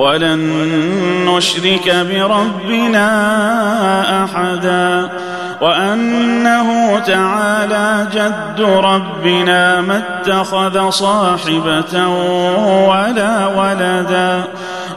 ولن نشرك بربنا أحدا وأنه تعالى جد ربنا ما اتخذ صاحبة ولا ولدا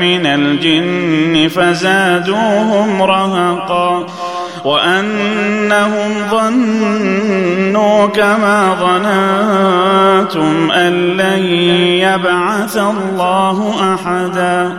من الجن فزادوهم رهقا وأنهم ظنوا كما ظننتم أن لن يبعث الله أحدا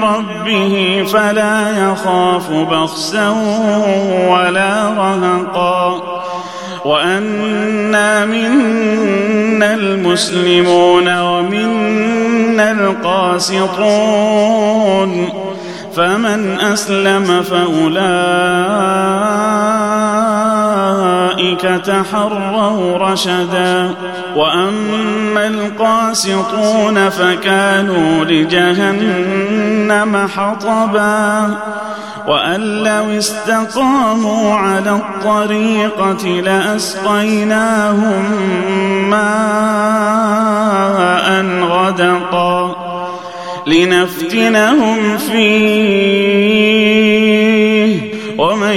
بربه فلا يخاف بخسا ولا رهقا. وأنا منا المسلمون ومنا القاسطون. فمن أسلم فأولئك تحروا رشدا. وأما القاسطون فكانوا لجهنم حطبا. وأن لو استقاموا على الطريقة لأسقيناهم ماء غدقا. لنفتنهم فيه. ومن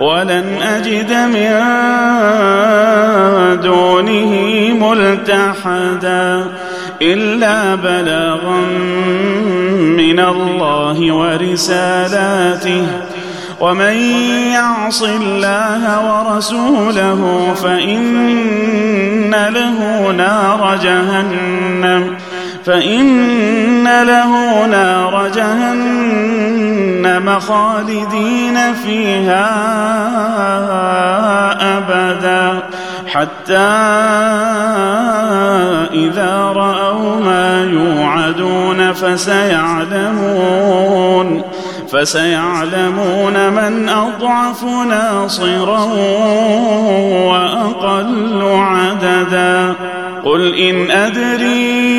ولن أجد من دونه ملتحدا إلا بلاغا من الله ورسالاته. ومن يعص الله ورسوله فإن له نار جهنم فإن له نار جهنم. خالدين فيها أبدا. حتى إذا رأوا ما يوعدون فسيعلمون. فسيعلمون من أضعف ناصرا وأقل عددا. قل إن أدري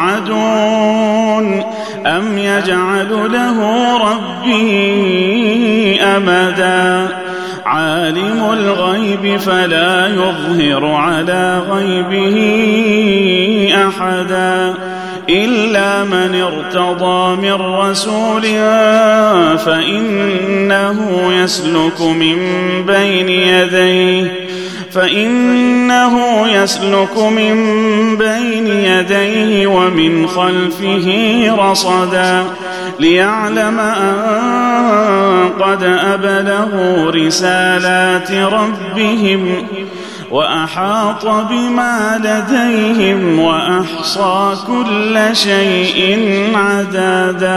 توعدون أم يجعل له ربي أمدا؟ عالم الغيب فلا يظهر على غيبه أحدا إلا من ارتضى من رسول فإنه يسلك من بين يديه. فإنه يسلك من بين يديه ومن خلفه رصدا ليعلم أن قد أبلغوا رسالات ربهم وأحاط بما لديهم وأحصى كل شيء عددا.